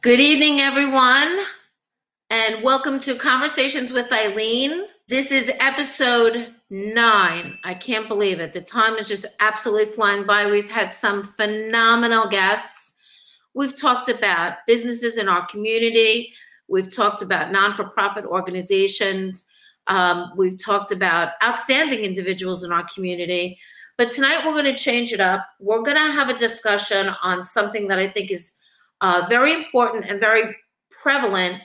Good evening, everyone, and welcome to Conversations with Eileen. This is episode nine. I can't believe it. The time is just absolutely flying by. We've had some phenomenal guests. We've talked about businesses in our community, we've talked about non for profit organizations, um, we've talked about outstanding individuals in our community. But tonight we're going to change it up. We're going to have a discussion on something that I think is uh, very important and very prevalent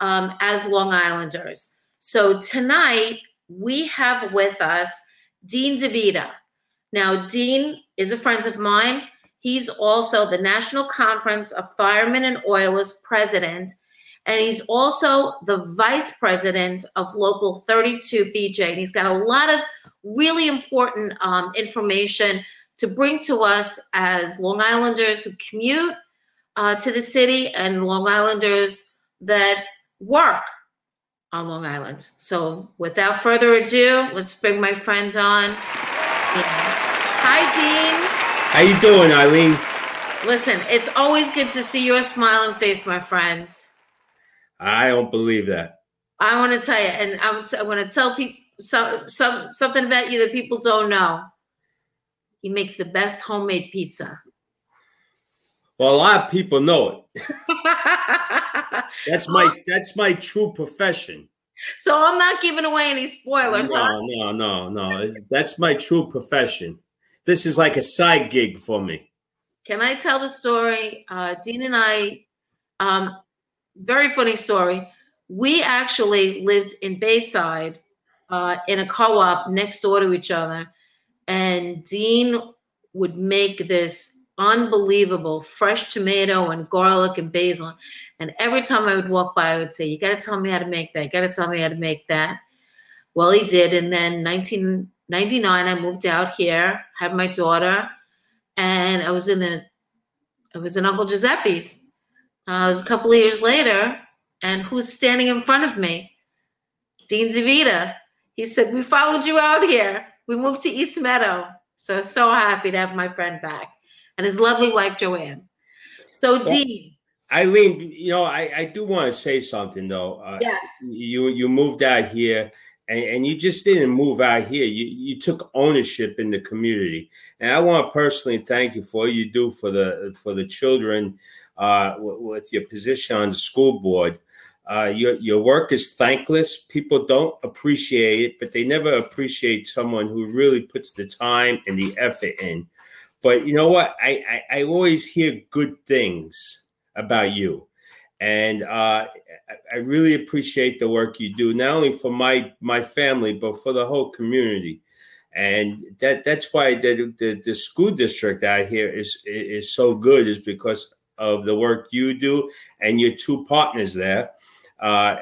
um, as Long Islanders. So tonight we have with us Dean DeVita. Now, Dean is a friend of mine. He's also the National Conference of Firemen and Oilers president, and he's also the vice president of Local 32 BJ. And he's got a lot of really important um, information to bring to us as Long Islanders who commute uh, to the city and Long Islanders that work on Long Island. So without further ado, let's bring my friend on. Hi, Dean. How you doing, Eileen? Listen, it's always good to see your smiling face, my friends. I don't believe that. I want to tell you, and I'm, t- I'm going to tell people some, some, something about you that people don't know. He makes the best homemade pizza. Well, a lot of people know it. that's my that's my true profession. So I'm not giving away any spoilers. No, huh? no, no, no. That's my true profession. This is like a side gig for me. Can I tell the story? Uh, Dean and I, um, very funny story. We actually lived in Bayside uh, in a co-op next door to each other, and Dean would make this unbelievable fresh tomato and garlic and basil. And every time I would walk by, I would say, You got to tell me how to make that. You got to tell me how to make that. Well, he did. And then 1999, I moved out here, had my daughter, and I was in the, I was in Uncle Giuseppe's. Uh, it was a couple of years later, and who's standing in front of me? Dean DeVita. He said, We followed you out here. We moved to East Meadow. So, so happy to have my friend back and his lovely wife Joanne. So, well, Dean. Eileen, you know, I, I do want to say something though. Uh, yes. You you moved out here, and, and you just didn't move out here. You you took ownership in the community, and I want to personally thank you for what you do for the for the children uh, w- with your position on the school board. Uh, your your work is thankless. People don't appreciate it, but they never appreciate someone who really puts the time and the effort in. But you know what? I, I, I always hear good things about you. And uh, I really appreciate the work you do, not only for my my family, but for the whole community. And that that's why the, the, the school district out here is is so good, is because of the work you do and your two partners there. Uh,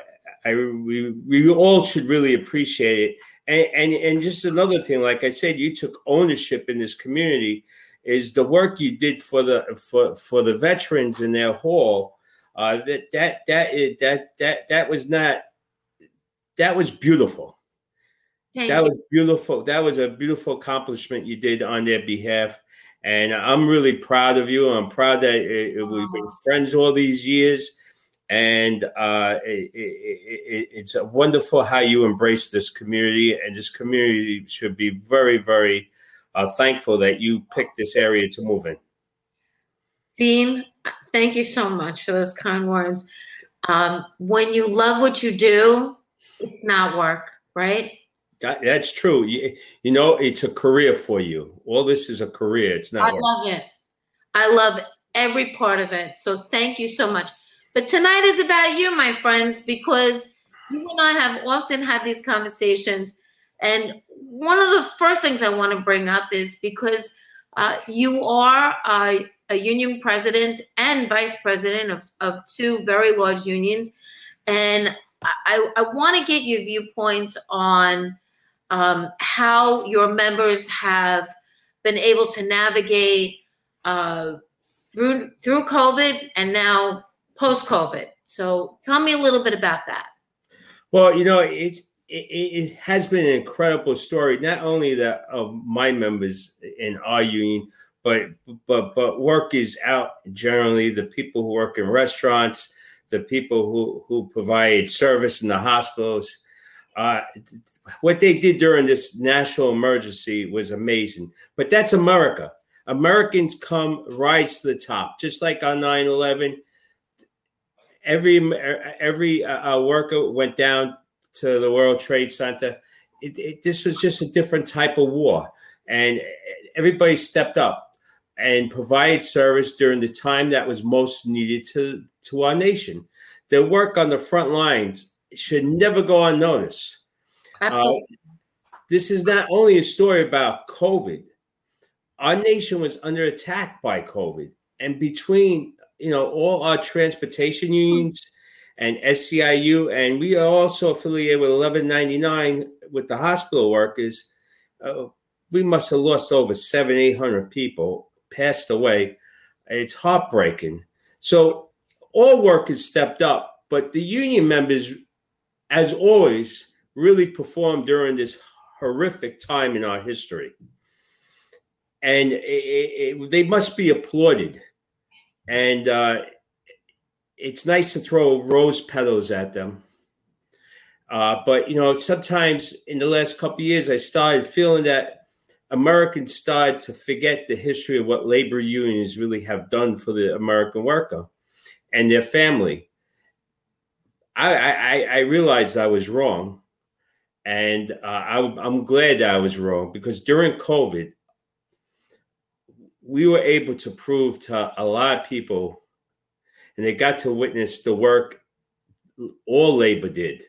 I we, we all should really appreciate it. And, and and just another thing, like I said, you took ownership in this community is the work you did for the for for the veterans in their hall. Uh, that that that that that that was not that was beautiful. Thank that you. was beautiful. That was a beautiful accomplishment you did on their behalf, and I'm really proud of you. I'm proud that it, it, we've been friends all these years, and uh, it, it's wonderful how you embrace this community, and this community should be very, very uh, thankful that you picked this area to move in. Dean, thank you so much for those kind words. Um, when you love what you do, it's not work, right? That, that's true. You, you, know, it's a career for you. All this is a career. It's not. I work. love it. I love every part of it. So thank you so much. But tonight is about you, my friends, because you and I have often had these conversations, and one of the first things I want to bring up is because uh, you are a, union president and vice president of, of two very large unions. And I, I want to get your viewpoints on um, how your members have been able to navigate uh, through through COVID and now post COVID. So tell me a little bit about that. Well, you know, it's it, it, has been an incredible story, not only that of my members in our union, but but but work is out generally. The people who work in restaurants, the people who who provide service in the hospitals. Uh, what they did during this national emergency was amazing. But that's America. Americans come rise to the top, just like on 9 11. Every every uh, uh, worker went down to the World Trade Center. It, it, this was just a different type of war, and everybody stepped up and provided service during the time that was most needed to to our nation. Their work on the front lines should never go unnoticed. Uh, this is not only a story about COVID. Our nation was under attack by COVID, and between you know all our transportation unions and SEIU, and we are also affiliated with 1199 with the hospital workers. Uh, we must have lost over seven, eight hundred people, passed away. It's heartbreaking. So all workers stepped up, but the union members, as always, really performed during this horrific time in our history. And it, it, they must be applauded. And uh, it's nice to throw rose petals at them. Uh, but, you know, sometimes in the last couple years, I started feeling that Americans started to forget the history of what labor unions really have done for the American worker and their family. I, I, I realized I was wrong. And uh, I, I'm glad that I was wrong because during COVID, we were able to prove to a lot of people, and they got to witness the work all labor did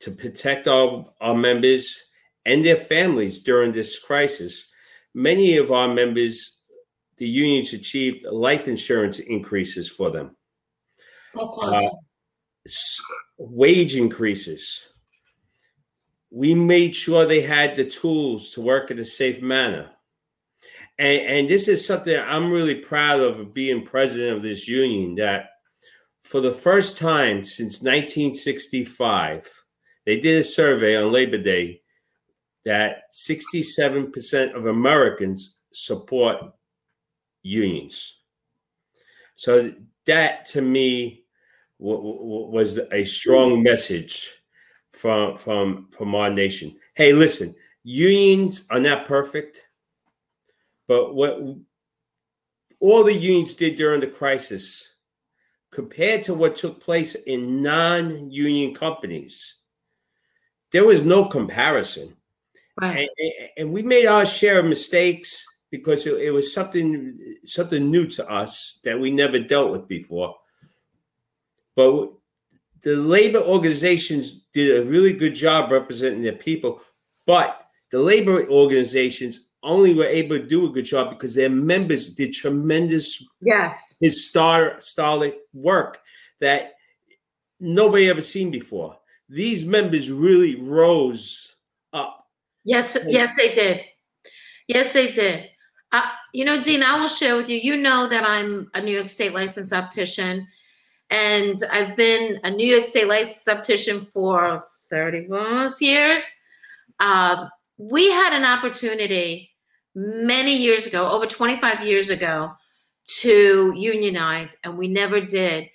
to protect our, our members and their families during this crisis. Many of our members, the unions achieved life insurance increases for them. Awesome. Uh, wage increases we made sure they had the tools to work in a safe manner. And, and this is something I'm really proud of being president of this union that for the first time since 1965, they did a survey on Labor Day that 67% of Americans support unions. So that to me w- w- was a strong message from from from our nation. Hey, listen, unions are not perfect, but what all the unions did during the crisis compared to what took place in non-union companies, there was no comparison. Right. And, and, we made our share of mistakes because it, it was something something new to us that we never dealt with before. But the labor organizations did a really good job representing their people, but the labor organizations only were able to do a good job because their members did tremendous yes his star starlit work that nobody ever seen before. These members really rose up. Yes, yes, they did. Yes, they did. Uh, you know, Dean, I will share with you. You know that I'm a New York State licensed optician and I've been a New York State licensed optician for 30 plus years. Uh, we had an opportunity many years ago, over 25 years ago, to unionize, and we never did.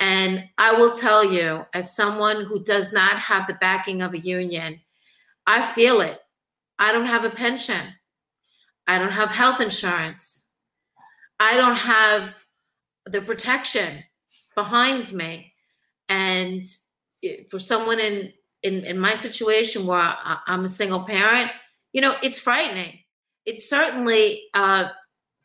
And I will tell you, as someone who does not have the backing of a union, I feel it. I don't have a pension. I don't have health insurance. I don't have the protection behind me. And eh, for someone in, in, in my situation where I, am a single parent, you know, it's frightening. It certainly uh,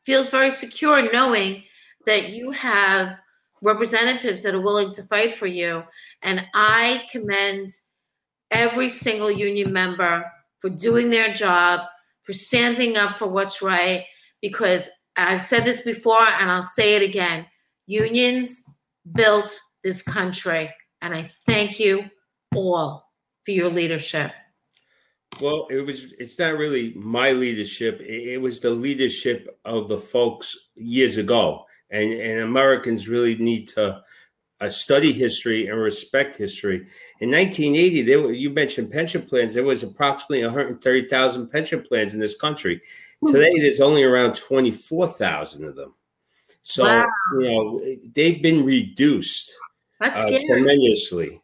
feels very secure knowing that you have representatives that are willing to fight for you. And I commend every single union member for doing their job, for standing up for what's right, because I've said this before and I'll say it again unions built this country. And I thank you all for your leadership. Well, it was, it's not really my leadership. It, it was the leadership of the folks years ago. And, and Americans really need to uh, study history and respect history. In 1980, there were, you mentioned pension plans. There was approximately 130,000 pension plans in this country. Hmm. Today, there's only around 24,000 of them. So wow. you know they've been reduced uh, tremendously.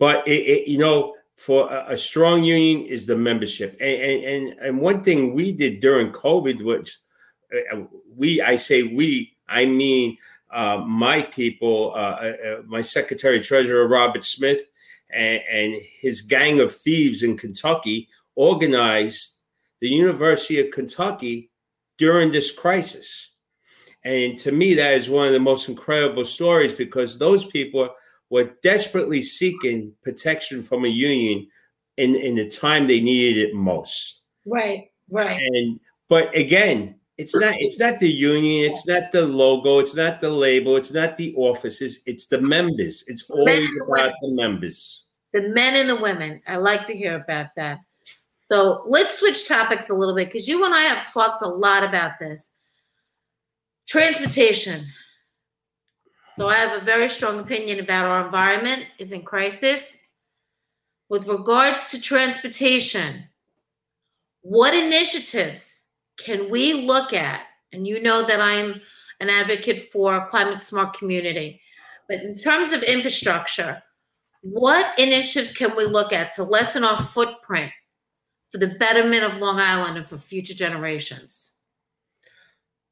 But it, it, you know, for a, a, strong union is the membership, and, and and and one thing we did during COVID, which uh, we I say we I mean uh, my people, uh, uh, uh, my secretary treasurer Robert Smith and, and his gang of thieves in Kentucky organized the University of Kentucky during this crisis. And to me, that is one of the most incredible stories because those people were desperately seeking protection from a union in, in the time they needed it most. Right, right. And but again, it's not it's not the union, it's not the logo, it's not the label, it's not the offices, it's the members. It's always about the members. The men and the women. I like to hear about that. So let's switch topics a little bit because you and I have talked a lot about this. Transportation. So I have a very strong opinion about our environment is in crisis. With regards to transportation, what initiatives can we look at, and you know that I'm an advocate for a climate smart community, but in terms of infrastructure, what initiatives can we look at to lessen our footprint for the betterment of Long Island and for future generations?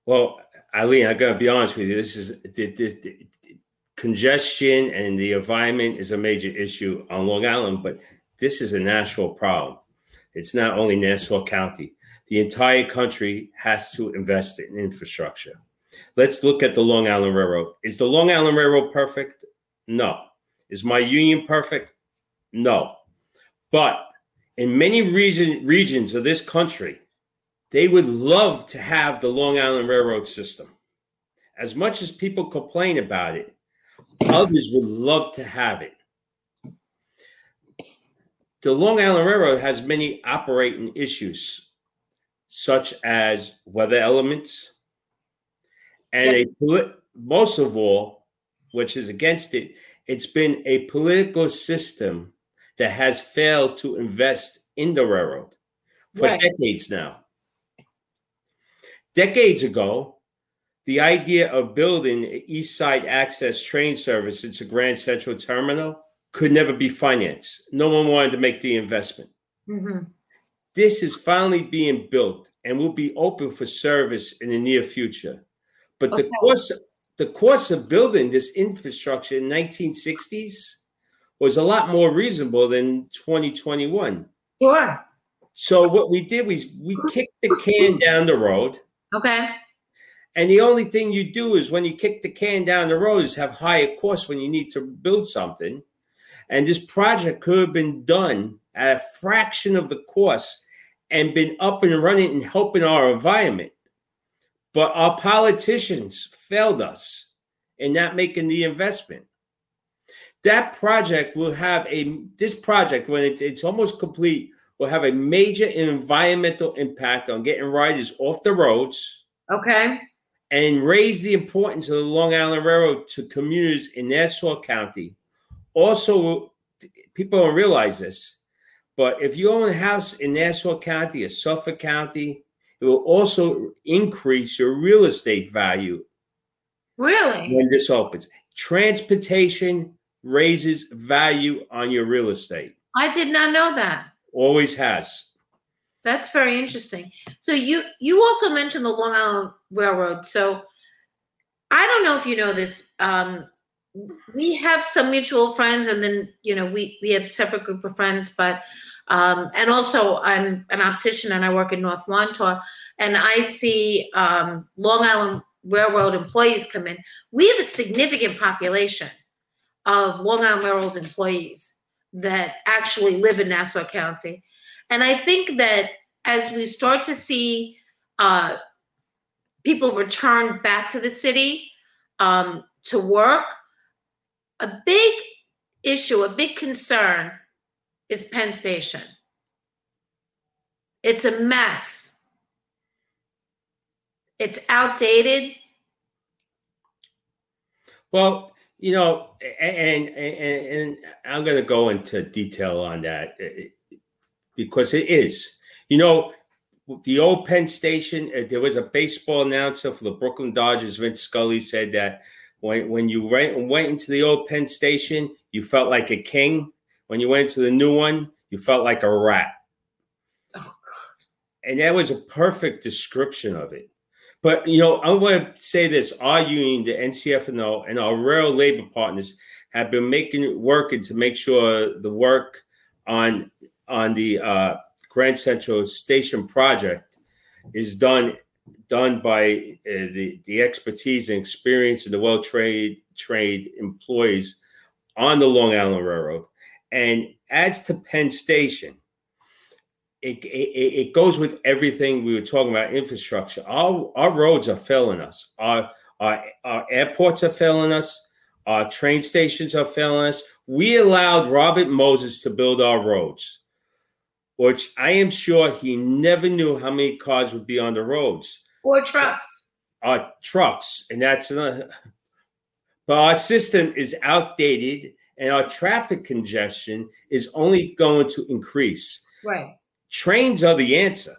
Well, Eileen, I gotta be honest with you. This is this, this, congestion and the environment is a major issue on Long Island, but this is a national problem. It's not only Nassau County the entire country has to invest in infrastructure. Let's look at the Long Island Railroad. Is the Long Island Railroad perfect? No. Is my union perfect? No. But in many region, regions of this country, they would love to have the Long Island Railroad system. As much as people complain about it, Mm-hmm. others would love to have it. The Long Island Railroad has many operating issues such as weather elements, and a polit- most of all, which is against it, it's been a political system that has failed to invest in the railroad for right. decades now. Decades ago, the idea of building an East Side Access train service into Grand Central Terminal could never be financed. No one wanted to make the investment. Mm-hmm. This is finally being built and will be open for service in the near future. But okay. the cost the cost of building this infrastructure in 1960s was a lot more reasonable than 2021. Sure. So what we did was we kicked the can down the road. Okay. And the only thing you do is when you kick the can down the road is have higher costs when you need to build something. And this project could have been done at a fraction of the cost and been up and running and helping our environment. But our politicians failed us in not making the investment. That project will have a, this project, when it, it's almost complete, will have a major environmental impact on getting riders off the roads. Okay. And raise the importance of the Long Island Railroad to communities in Nassau County. Also, people don't realize this but if you own a house in Nassau County or Suffolk County, it will also increase your real estate value. Really? When this opens. Transportation raises value on your real estate. I did not know that. Always has. That's very interesting. So you you also mentioned the Long Island Railroad. So I don't know if you know this. Um, we have some mutual friends, and then you know we we have separate group of friends, but um, and also, I'm an optician and I work in North Wantagh, and I see um, Long Island Railroad employees come in. We have a significant population of Long Island Railroad employees that actually live in Nassau County. And I think that as we start to see uh, people return back to the city um, to work, a big issue, a big concern is Penn Station. It's a mess. It's outdated. Well, you know, and and, and I'm going to go into detail on that because it is. You know, the old Penn Station. Uh, there was a baseball announcer for the Brooklyn Dodgers. Vince Scully said that when when you went went into the old Penn Station, you felt like a king. When you went to the new one, you felt like a rat. Oh God! And that was a perfect description of it. But you know, I want to say this: our union, the NCF&O, and our rail labor partners have been making working to make sure the work on on the uh, Grand Central Station project is done done by uh, the the expertise and experience of the well trained trained employees on the Long Island Railroad. And as to Penn Station, it, it, it goes with everything we were talking about infrastructure. Our, our roads are failing us. Our, our, our airports are failing us. Our train stations are failing us. We allowed Robert Moses to build our roads, which I am sure he never knew how many cars would be on the roads. Or trucks. Our trucks. And that's uh, another. But our system is outdated and our traffic congestion is only going to increase. Right. Trains are the answer.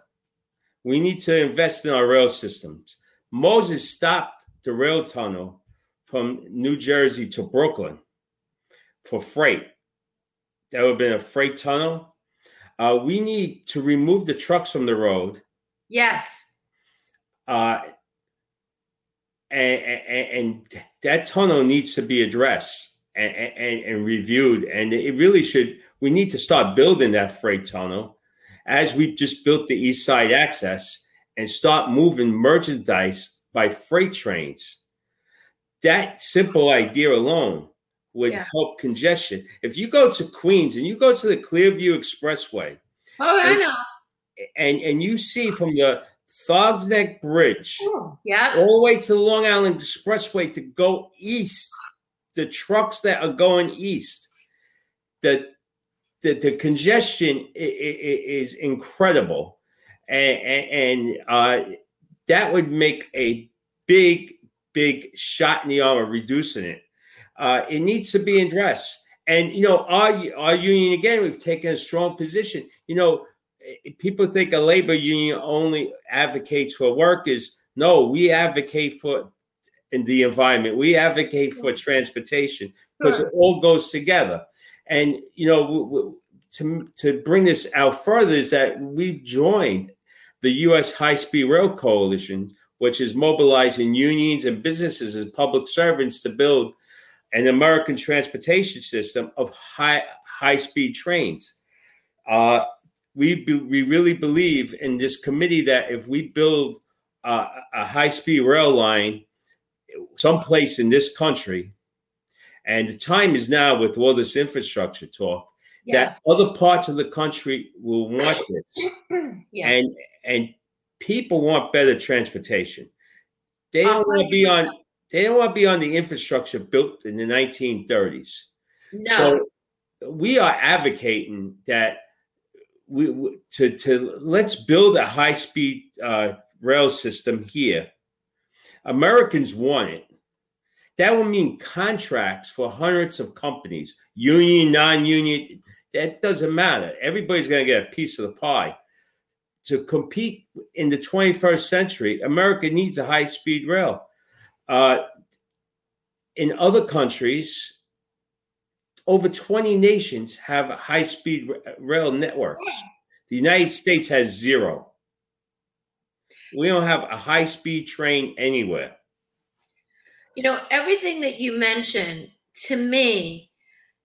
We need to invest in our rail systems. Moses stopped the rail tunnel from New Jersey to Brooklyn for freight. That would have been a freight tunnel. Uh, we need to remove the trucks from the road. Yes. Uh, and, and, and that tunnel needs to be addressed and, and, and reviewed. And it really should, we need to start building that freight tunnel as we just built the East Side Access and start moving merchandise by freight trains. That simple idea alone would yeah. help congestion. If you go to Queens and you go to the Clearview Expressway, oh, I know, and and you see from the Throgs Neck Bridge, oh, yeah, all the way to the Long Island Expressway to go east, the trucks that are going east, the the, the congestion is incredible, and, and uh, that would make a big, big shot in the arm of reducing it. Uh, it needs to be addressed. And you know, our our union again, we've taken a strong position. You know, people think a labor union only advocates for workers. No, we advocate for in the environment. We advocate for transportation because sure. it all goes together. And you know, to to bring this out further is that we've joined the U.S. High Speed Rail Coalition, which is mobilizing unions and businesses as public servants to build an American transportation system of high high speed trains. Uh, we be, we really believe in this committee that if we build uh, a high speed rail line someplace in this country and the time is now with all this infrastructure talk yes. that other parts of the country will want this. yes. And and people want better transportation. They don't want to be on they don't want to be on the infrastructure built in the 1930s. No. So we are advocating that we to to let's build a high speed uh, rail system here. Americans want it. That would mean contracts for hundreds of companies, union, non-union. That doesn't matter. Everybody's going to get a piece of the pie. To compete in the 21st century, America needs a high-speed rail. Uh, in other countries, over 20 nations have high-speed rail networks. The United States has zero. We don't have a high-speed train anywhere. You know, everything that you mentioned to me,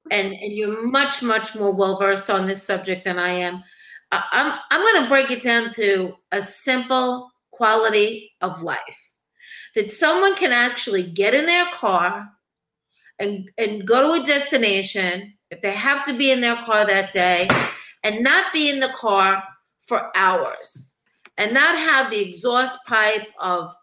and, and you're much, much more well versed on this subject than I am. I'm, I'm going to break it down to a simple quality of life that someone can actually get in their car and, and go to a destination if they have to be in their car that day and not be in the car for hours and not have the exhaust pipe of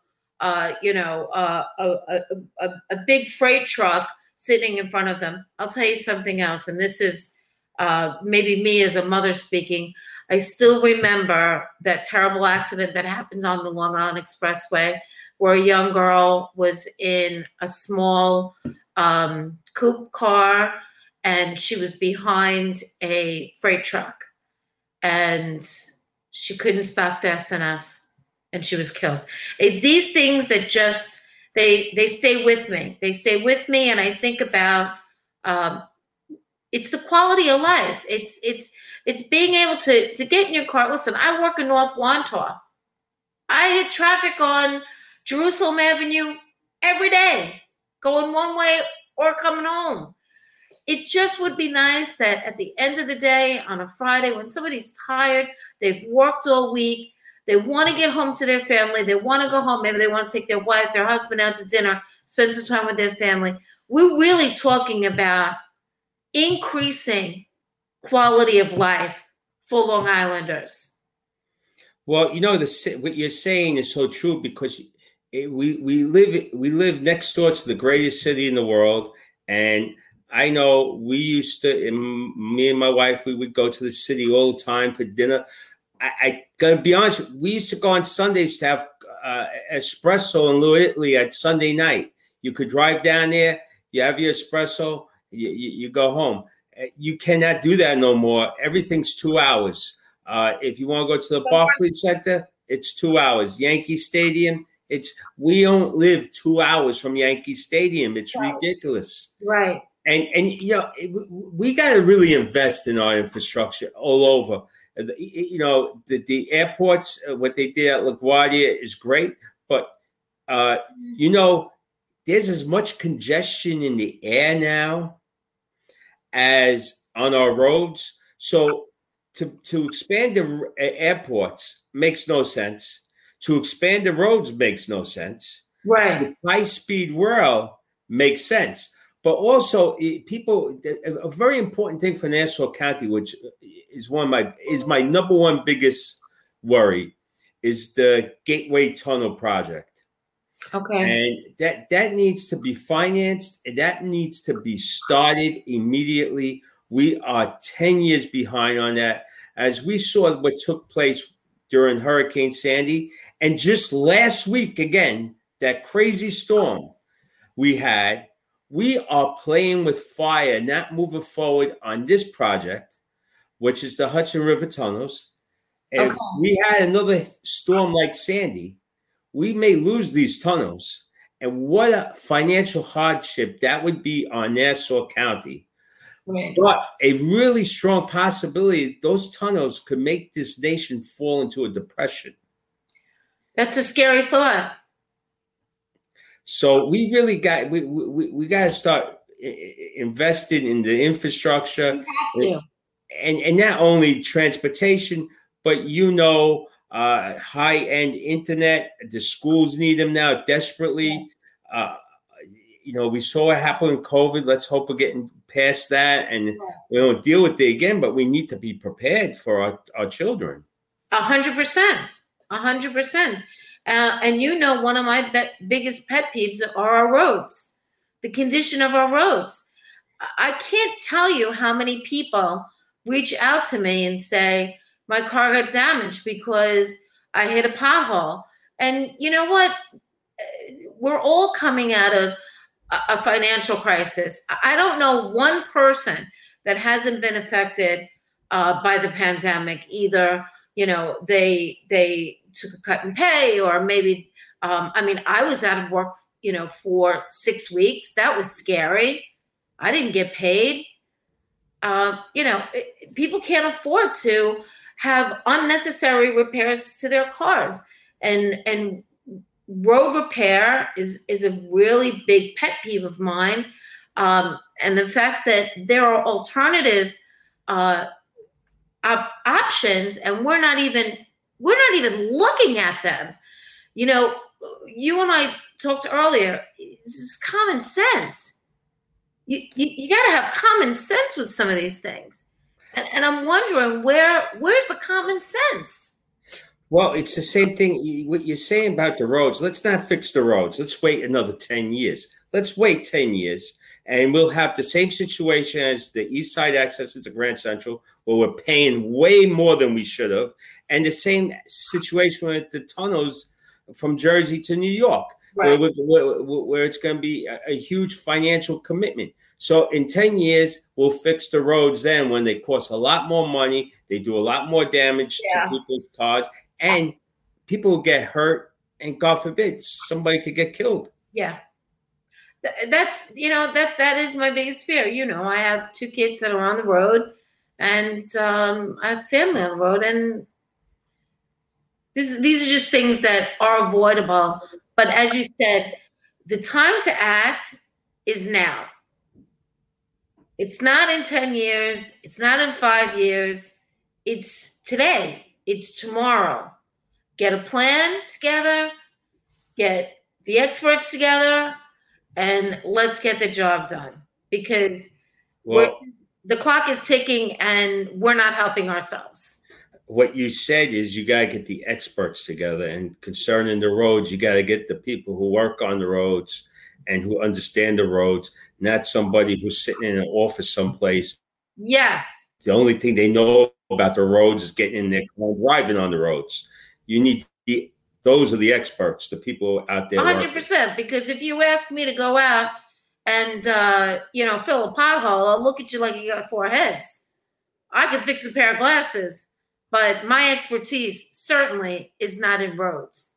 uh, you know, uh, a, a, a, big freight truck sitting in front of them. I'll tell you something else, and this is uh, maybe me as a mother speaking. I still remember that terrible accident that happened on the Long Island Expressway, where a young girl was in a small um, coupe car, and she was behind a freight truck, and she couldn't stop fast enough, and she was killed. It's these things that just they they stay with me. They stay with me, and I think about. Um, it's the quality of life. It's it's it's being able to to get in your car. Listen, I work in North Wantagh. I hit traffic on Jerusalem Avenue every day, going one way or coming home. It just would be nice that at the end of the day, on a Friday, when somebody's tired, they've worked all week, they want to get home to their family, they want to go home, maybe they want to take their wife, their husband out to dinner, spend some time with their family. We're really talking about increasing quality of life for Long Islanders. Well, you know, the what you're saying is so true because it, we we live we live next door to the greatest city in the world, and I know we used to. And me and my wife, we would go to the city all the time for dinner. I, I gotta be honest, we used to go on Sundays to have uh, espresso in Little Italy at Sunday night. You could drive down there, you have your espresso, you, you, you go home. Uh, you cannot do that no more. Everything's two hours. Uh, if you want to go to the Barclays Center, it's two hours. Yankee Stadium, it's we don't live two hours from Yankee Stadium. It's right. ridiculous. Right. And and you know we got to really invest in our infrastructure all over. You know the the airports, uh, what they did at LaGuardia is great, but uh, you know there's as much congestion in the air now as on our roads. So to, to expand the airports makes no sense. To expand the roads makes no sense. Right. High speed rail makes sense. But also, people, a very important thing for Nassau County, which uh, is one of my is my number one biggest worry, is the Gateway Tunnel project. Okay. And that that needs to be financed. And that needs to be started immediately. We are 10 years behind on that. As we saw what took place during Hurricane Sandy. And just last week, again, that crazy storm we had, we are playing with fire, not moving forward on this project, which is the Hudson River tunnels. And okay. if we had another storm like Sandy, we may lose these tunnels. And what a financial hardship that would be on Nassau County. Right. But a really strong possibility those tunnels could make this nation fall into a depression. That's a scary thought. So we really got we we, we got to start investing in the infrastructure and and not only transportation but you know uh, high end internet. The schools need them now desperately. Uh, you know, we saw what happened in COVID. Let's hope we're getting past that and we don't deal with it again. But we need to be prepared for our, our children. A hundred percent. A hundred percent. Uh, and you know, one of my be- biggest pet peeves are our roads, the condition of our roads. I can't tell you how many people reach out to me and say, my car got damaged because I hit a pothole. And you know what? We're all coming out of a financial crisis. I don't know one person that hasn't been affected uh, by the pandemic. Either you know they they took a cut in pay, or maybe um, I mean I was out of work you know for six weeks. That was scary. I didn't get paid. Uh, you know, it, people can't afford to have unnecessary repairs to their cars and and road repair is is a really big pet peeve of mine. Um, and the fact that there are alternative uh, op- options and we're not even we're not even looking at them. You know you and i talked earlier is common sense. You, you, you got to have common sense with some of these things. And, and I'm wondering where where's the common sense? Well, it's the same thing. What you're saying about the roads. Let's not fix the roads. Let's wait another 10 years. Let's wait 10 years and we'll have the same situation as the East Side access to Grand Central, where we're paying way more than we should have, and the same situation with the tunnels from Jersey to New York. right. where, where, where, it's going to be a, a, huge financial commitment. So in 10 years, we'll fix the roads then when they cost a lot more money, they do a lot more damage yeah. to people's cars, and people get hurt, and God forbid, somebody could get killed. Yeah. That's you know that that is my biggest fear. You know, I have two kids that are on the road, and um, I have family on the road, and this, these are just things that are avoidable. But as you said, the time to act is now. It's not in 10 years, it's not in five years, it's today, it's tomorrow. Get a plan together, get the experts together, and let's get the job done. Because well, the clock is ticking and we're not helping ourselves. what you said is you got to get the experts together and concerning the roads you got to get the people who work on the roads and who understand the roads not somebody who's sitting in an office someplace. Yes. The only thing they know about the roads is getting in their car driving on the roads you need the those are the experts the people out there 100% because if you ask me to go out and uh, you know fill a pothole i'll look at you like you got four heads i can fix a pair of glasses but my expertise certainly is not in roads.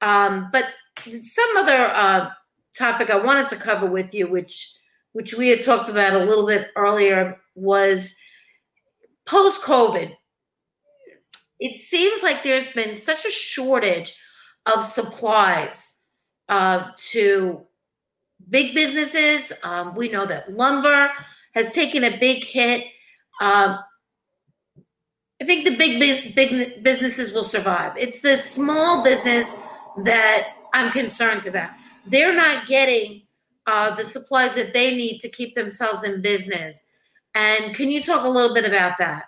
Um, but some other uh, topic I wanted to cover with you, which which we had talked about a little bit earlier, was post COVID. It seems like there's been such a shortage of supplies uh, to big businesses. Um, we know that lumber has taken a big hit. Um, I think the big, big businesses will survive. It's the small business that I'm concerned about. They're not getting uh, the supplies that they need to keep themselves in business. And can you talk a little bit about that?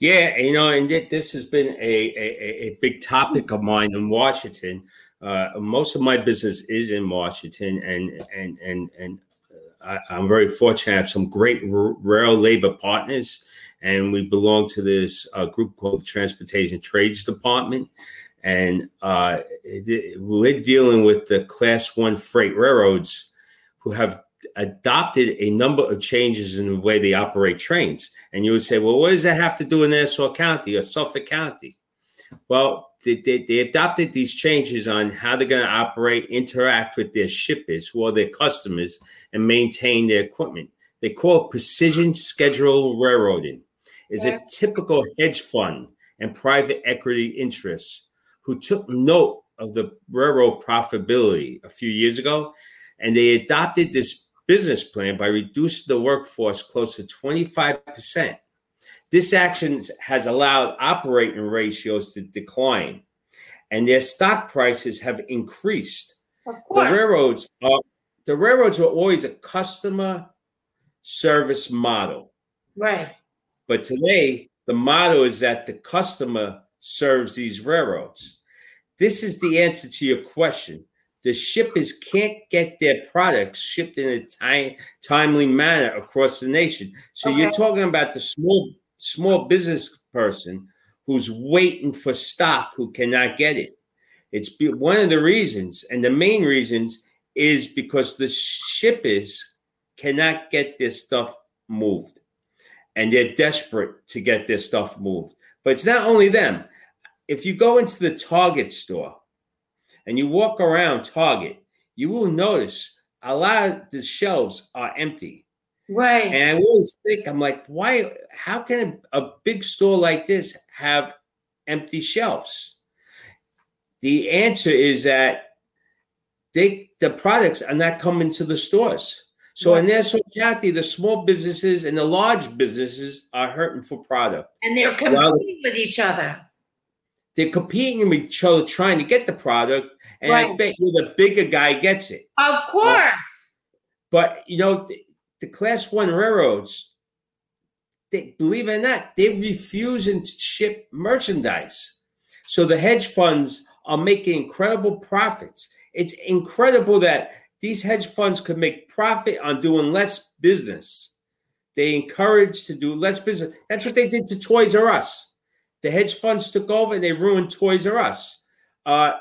Yeah, you know, and this has been a, a, a big topic of mine in Washington. Uh, most of my business is in Washington, and and and and uh, I, am very fortunate to have some great rail labor partners and we belong to this uh, group called the Transportation Trades Department. And uh, we're dealing with the Class One freight railroads who have adopted a number of changes in the way they operate trains. And you would say, well, what does that have to do in Nassau County or Suffolk County? Well, they, they, they adopted these changes on how they're going to operate, interact with their shippers, who are their customers, and maintain their equipment. They call it precision schedule railroading is a typical hedge fund and private equity interests who took note of the railroad profitability a few years ago and they adopted this business plan by reducing the workforce close to 25%. This action has allowed operating ratios to decline and their stock prices have increased. The railroads are the railroads were always a customer service model. Right. But today, the motto is that the customer serves these railroads. This is the answer to your question. The shippers can't get their products shipped in a time, timely manner across the nation. So okay. you're talking about the small small business person who's waiting for stock who cannot get it. It's one of the reasons, and the main reasons is because the shippers cannot get their stuff moved and they're desperate to get their stuff moved. But it's not only them. If you go into the Target store and you walk around Target, you will notice a lot of the shelves are empty. Right. And I always think, I'm like, why? How can a big store like this have empty shelves? The answer is that they the products are not coming to the stores. So in Nassau County, the small businesses and the large businesses are hurting for product. And they're competing with each other. They're competing with each other trying to get the product. And right. I bet you the bigger guy gets it. Of course. but, you know, the, the class one railroads, they believe it or not, they're refusing to ship merchandise. So the hedge funds are making incredible profits. It's incredible that these hedge funds could make profit on doing less business. They encourage to do less business. That's what they did to Toys R Us. The hedge funds took over and they ruined Toys R Us. Uh,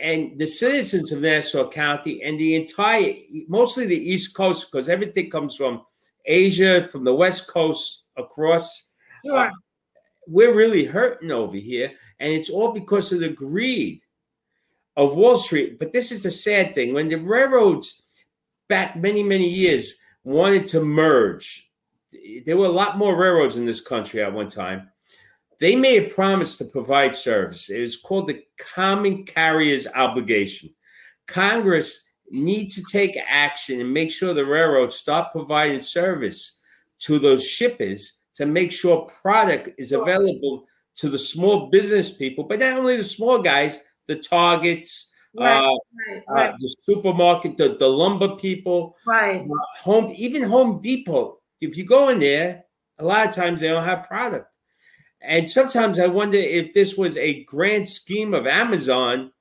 and the citizens of Nassau County and the entire, mostly the East Coast, because everything comes from Asia, from the West Coast across. Sure. Uh, we're really hurting over here, and it's all because of the greed of Wall Street. But this is a sad thing. When the railroads back many, many years wanted to merge, there were a lot more railroads in this country at one time. They made a promise to provide service. It is called the Common Carriers Obligation. Congress needs to take action and make sure the railroads start providing service to those shippers to make sure product is available to the small business people, but not only the small guys, the targets, Right, uh, right, uh, the supermarket, the, the lumber people, right. home, even Home Depot. If you go in there, a lot of times they don't have product. And sometimes I wonder if this was a grand scheme of Amazon,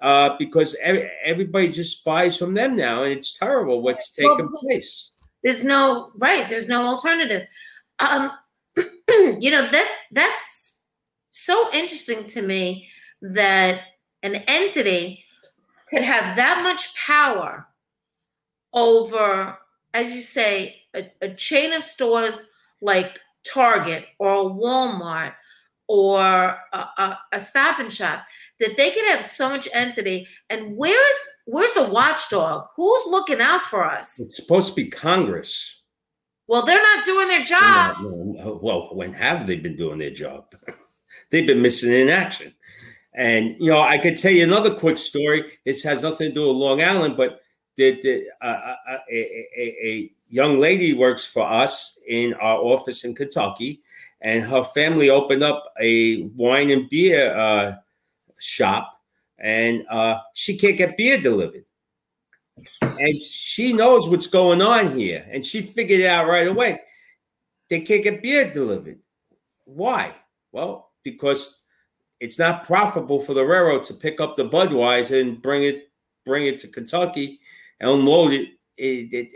uh, because every, everybody just buys from them now, and it's terrible what's Well, taking place. There's no right. There's no alternative. Um, you know that's that's so interesting to me that an entity could have that much power over, as you say, a, a chain of stores like Target or Walmart or a, a, a Stop and Shop that they could have so much entity. And where's where's the watchdog? Who's looking out for us? It's supposed to be Congress. Well, they're not doing their job. No, no, no. Well, when have they been doing their job? They've been missing in action. And you know, I could tell you another quick story. This has nothing to do with Long Island, but the, the, uh, uh, uh, a, a, a young lady works for us in our office in Kentucky, and her family opened up a wine and beer uh, shop, and uh, she can't get beer delivered. And she knows what's going on here, and she figured it out right away. They can't get beer delivered. Why? Well, because it's not profitable for the railroad to pick up the Budweiser and bring it bring it to Kentucky and unload it. it, it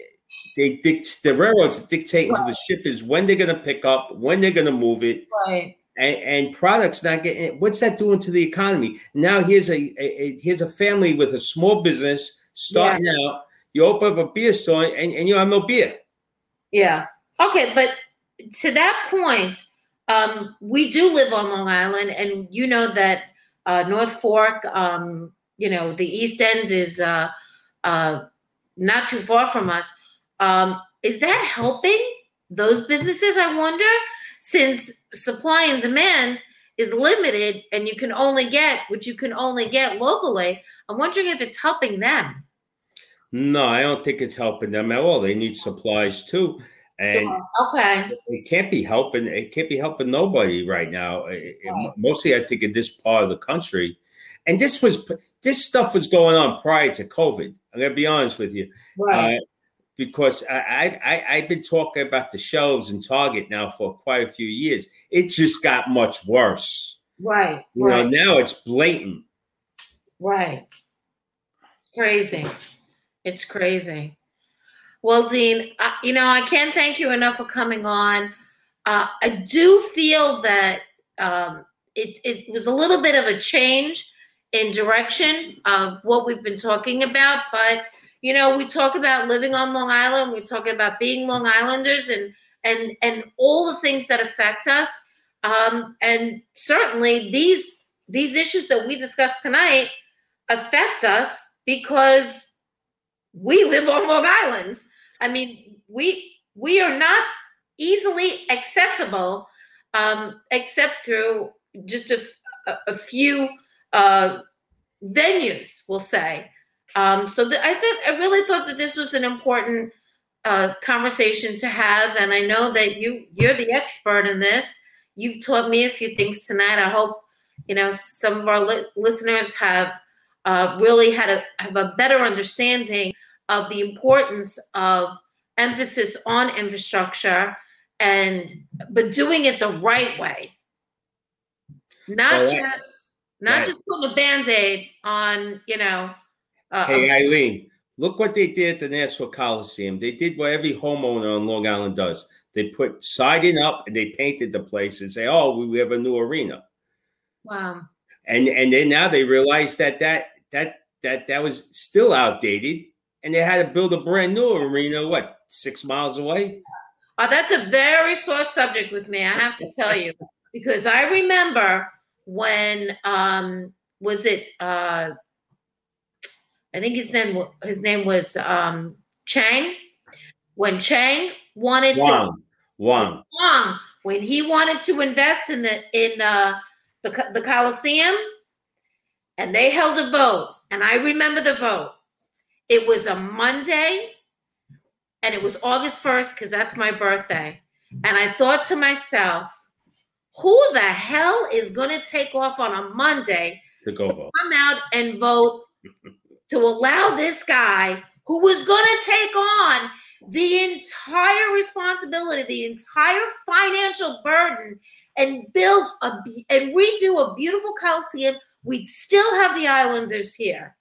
they dict, the railroads are dictating to the shippers when they're going to pick up, when they're going to move it, Right. and, and products not getting. What's that doing to the economy? Now here's a, a, a here's a family with a small business starting out. You open up a beer store and, and you have no beer. Yeah. Okay, but to that point, um, we do live on Long Island, and you know that uh, North Fork, um, you know, the East End is uh, uh, not too far from us. Um, is that helping those businesses? I wonder, since supply and demand is limited, and you can only get what you can only get locally. I'm wondering if it's helping them. No, I don't think it's helping them at all. They need supplies too, and Okay. it can't be helping. It can't be helping nobody right now. It- it- Right. mostly, I think in this part of the country, and this was this stuff was going on prior to COVID. I'm gonna be honest with you, Right. uh, because I, I, I I've been talking about the shelves in Target now for quite a few years. It just got much worse. right. You Right. know, now it's blatant. Right. Crazy. It's crazy. Well, Dean, uh, you know, I can't thank you enough for coming on. Uh, I do feel that um, it, it was a little bit of a change in direction of what we've been talking about. But, you know, we talk about living on Long Island, we talk about being Long Islanders and and and all the things that affect us. Um, and certainly these these issues that we discussed tonight affect us because we live on Long Island. I mean, we we are not easily accessible um, except through just a, a, a few uh, venues, we'll say. Um, so th- I think I really thought that this was an important uh, conversation to have, and I know that you you're the expert in this. You've taught me a few things tonight. I hope you know some of our li- listeners have uh, really had a have a better understanding of the importance of emphasis on infrastructure and but doing it the right way not Well, just not that- just putting a band-aid on you know uh, Hey, a- Eileen, look what they did at the Nassau Coliseum. They did what every homeowner on Long Island does. They put siding up and they painted the place and say, "Oh, we have a new arena." wow And and then now they realize that that that that that was still outdated, and they had to build a brand new arena. What six miles away? Oh, that's a very sore subject with me. I have to tell you because I remember when um was it uh I think his name his name was um Chang when Chang wanted Wang. to Wang. Wang when he wanted to invest in the in uh the the Coliseum and they held a vote and I remember the vote. It was a Monday and it was August 1st because that's my birthday. And I thought to myself, who the hell is going to take off on a Monday to go vote? come out and vote to allow this guy who was going to take on the entire responsibility, the entire financial burden, and build a and redo a beautiful coliseum. We'd still have the Islanders here,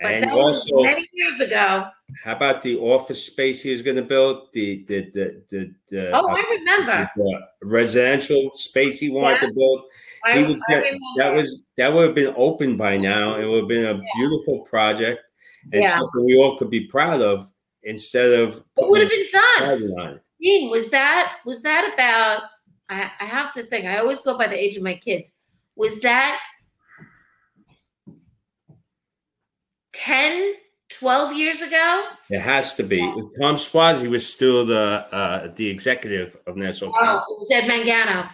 but And also, many years ago. how about the office space he was going to build? The the the the, the Oh, uh, I remember. the residential space he wanted to build. I, He was that was that would have been open by now. It would have been a Yeah. beautiful project and Yeah. something we all could be proud of instead of It would have been done. Dean, was that was that about? I, I have to think. I always go by the age of my kids. Was that 10, 12 years ago? It has to be. Tom Suozzi was still the uh, the executive of Nassau Oh, County. it was Ed Mangano.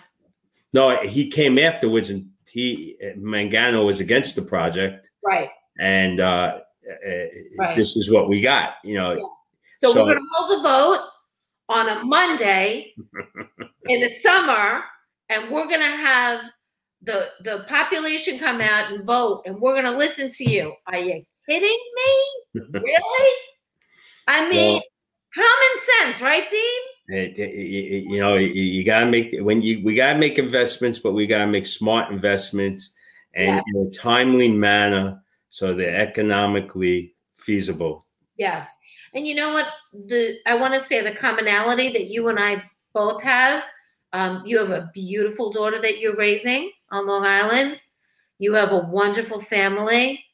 No, he came afterwards, and he Mangano was against the project, Right. and uh, uh, Right. this is what we got. You know, Yeah. So, So- we're going to hold a vote on a Monday in the summer, and we're going to have the the population come out and vote, and we're going to listen to you. Are you kidding me? really? I mean, common sense, right, Dean? It- it- it- you know, you, you gotta make when you we gotta make investments, but we gotta make smart investments and Yeah. in a timely manner so they're economically feasible. Yes. And you know what? The I want to say the commonality that you and I both have. Um, you have a beautiful daughter that you're raising on Long Island. You have a wonderful family.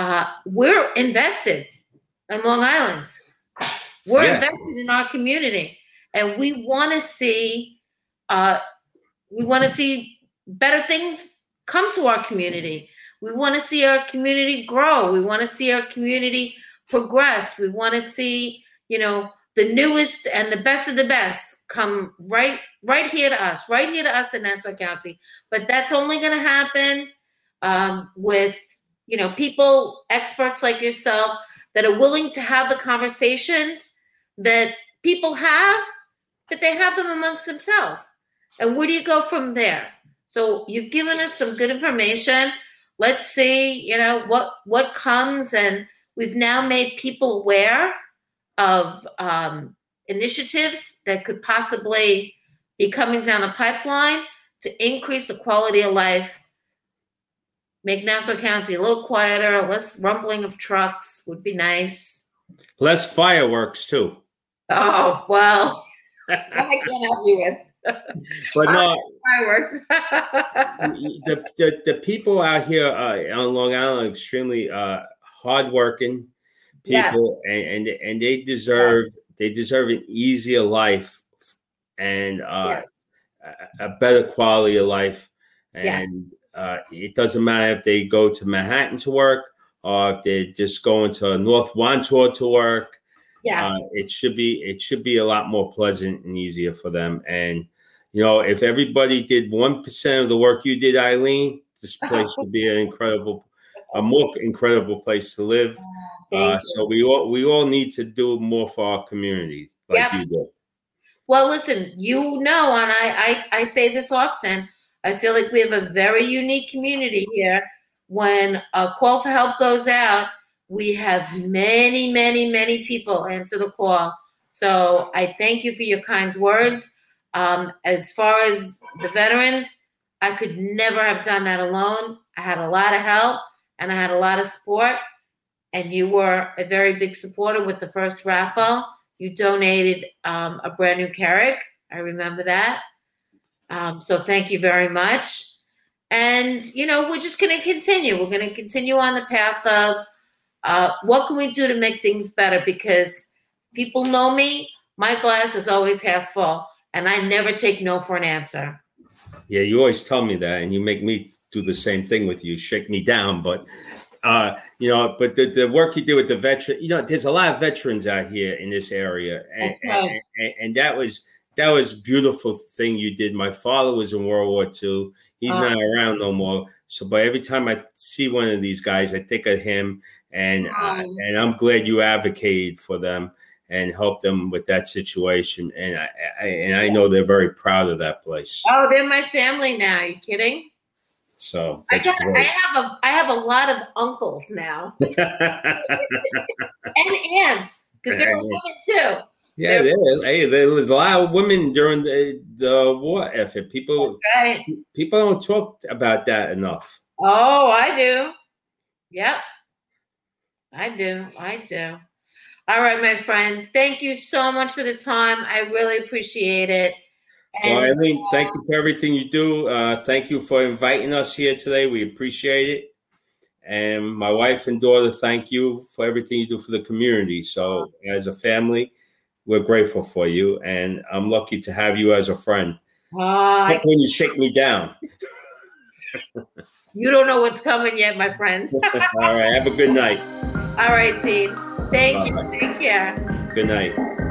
Uh, we're invested in Long Island. We're Yes. invested in our community, and we want to see. Uh, we want to see better things come to our community. We want to see our community grow. We want to see our community progress. We want to see, you know, the newest and the best of the best come right right here to us, right here to us in Nassau County. But that's only going to happen um, with, you know, people, experts like yourself that are willing to have the conversations that people have, but they have them amongst themselves. And where do you go from there? So you've given us some good information. Let's see, you know, what what comes and we've now made people aware of um, initiatives that could possibly be coming down the pipeline to increase the quality of life, make Nassau County a little quieter, less rumbling of trucks would be nice. Less fireworks too. Oh, well, I can't help you with But no, fireworks. the, the the people out here uh, on Long Island are extremely uh, hardworking Yeah. people, and, and and they deserve they deserve an easier life and uh, a, a better quality of life. Yeah. And uh, it doesn't matter if they go to Manhattan to work or if they're just going to North Wantagh to work. yes. Uh, it should be it should be a lot more pleasant and easier for them. And you know, if everybody did one percent of the work you did, Eileen, this place would be an incredible, a more incredible place to live. Uh, so we all we all need to do more for our community, like Yep. you do. Well, listen, you know, and I, I, I say this often. I feel like we have a very unique community here. When a call for help goes out, we have many, many, many people answer the call. So I thank you for your kind words. Um, as far as the veterans, I could never have done that alone. I had a lot of help and I had a lot of support. And you were a very big supporter with the first raffle. You donated um, a brand new Carrick. I remember that. Um, so thank you very much. And, you know, we're just going to continue. We're going to continue on the path of uh, what can we do to make things better? Because people know me, my glass is always half full, and I never take no for an answer. Yeah, you always tell me that, and you make me do the same thing with you, shake me down. But uh, you know, but the, the work you do with the veteran, you know, there's a lot of veterans out here in this area, and, right. and, and, and that was that was beautiful thing you did. My father was in World War II. He's Oh. not around no more. So, but every time I see one of these guys, I think of him, and Oh. and I'm glad you advocated for them and helped them with that situation. And I, I and I know they're very proud of that place. Oh, they're my family now. you kidding? So I got. I have a. I have a lot of uncles now and aunts because they're women too. Yeah, there, hey, there was a lot of women during the, the war effort. People Right. people don't talk about that enough. Oh, I do. Yep. I do. I do. All right, my friends. Thank you so much for the time. I really appreciate it. Well, And Eileen, thank you for everything you do. Uh, thank you for inviting us here today. We appreciate it. And my wife and daughter, thank you for everything you do for the community. So, as a family, we're grateful for you, and I'm lucky to have you as a friend. Except when you shake me down. you don't know what's coming yet, my friends. All right, have a good night. All right, team. Thank you. Bye. Take care. Good night.